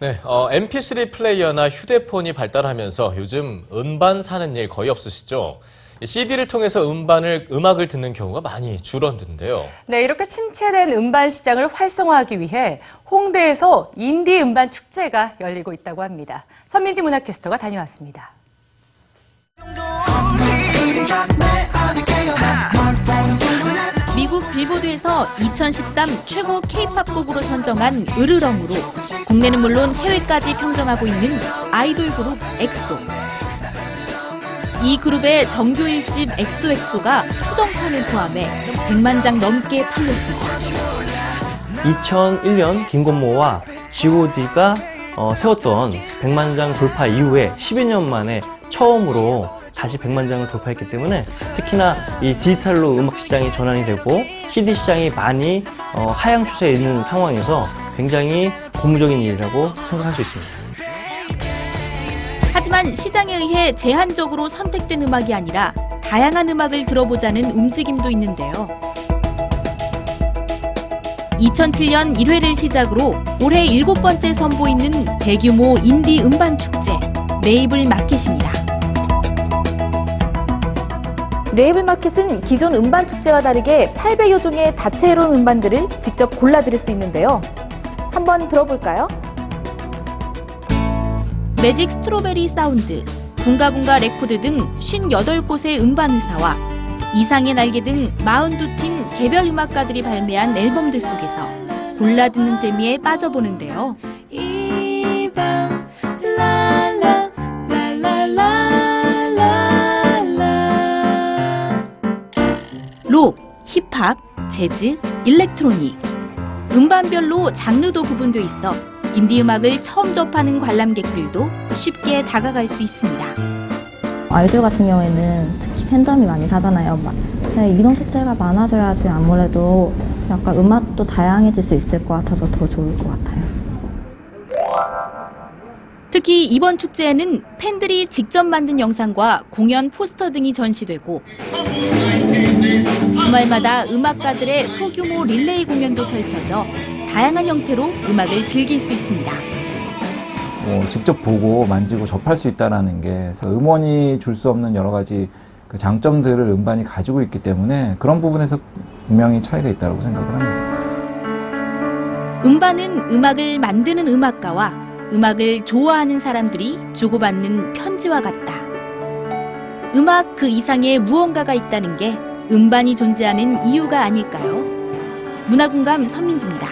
네, 어, MP3 플레이어나 휴대폰이 발달하면서 요즘 음반 사는 일 거의 없으시죠? CD를 통해서 음반을 음악을 듣는 경우가 많이 줄었는데요. 네, 이렇게 침체된 음반 시장을 활성화하기 위해 홍대에서 인디 음반 축제가 열리고 있다고 합니다. 선민지 문화캐스터가 다녀왔습니다. 2013 최고 K-팝 곡으로 선정한 으르렁으로 국내는 물론 해외까지 평정하고 있는 아이돌 그룹 엑소. 이 그룹의 정규 1집 엑소엑소가 수정판을 포함해 100만 장 넘게 팔렸습니다. 2001년 김건모와 G.O.D가 어, 세웠던 100만 장 돌파 이후에 12년 만에 처음으로 다시 100만 장을 돌파했기 때문에 특히나 이 디지털로 음악 시장이 전환이 되고 CD 시장이 많이 어, 하향 추세에 있는 상황에서 굉장히 고무적인 일이라고 생각할 수 있습니다. 하지만 시장에 의해 제한적으로 선택된 음악이 아니라 다양한 음악을 들어보자는 움직임도 있는데요. 2007년 1회를 시작으로 올해 일곱 번째 선보이는 대규모 인디 음반 축제 레이블 마켓입니다. 레이블 마켓은 기존 음반 축제와 다르게 800여 종의 다채로운 음반들을 직접 골라 들을 수 있는데요. 한번 들어볼까요? 매직 스트로베리 사운드, 붕가붕가 레코드 등 58곳의 음반 회사와 이상의 날개 등 42팀 개별 음악가들이 발매한 앨범들 속에서 골라 듣는 재미에 빠져보는데요. 록, 힙합, 재즈, 일렉트로닉. 음반별로 장르도 구분돼 있어 인디 음악을 처음 접하는 관람객들도 쉽게 다가갈 수 있습니다. 아이돌 같은 경우에는 특히 팬덤이 많이 사잖아요. 막 이런 축제가 많아져야지 아무래도 약간 음악도 다양해질 수 있을 것 같아서 더 좋을 것 같아요. 특히 이번 축제에는 팬들이 직접 만든 영상과 공연 포스터 등이 전시되고 주말마다 음악가들의 소규모 릴레이 공연도 펼쳐져 다양한 형태로 음악을 즐길 수 있습니다. 뭐 직접 보고 만지고 접할 수 있다라는 게 음원이 줄 수 없는 여러 가지 그 장점들을 음반이 가지고 있기 때문에 그런 부분에서 분명히 차이가 있다고 생각을 합니다. 음반은 음악을 만드는 음악가와 음악을 좋아하는 사람들이 주고받는 편지와 같다. 음악 그 이상의 무언가가 있다는 게 음반이 존재하는 이유가 아닐까요? 문화공감 선민지입니다.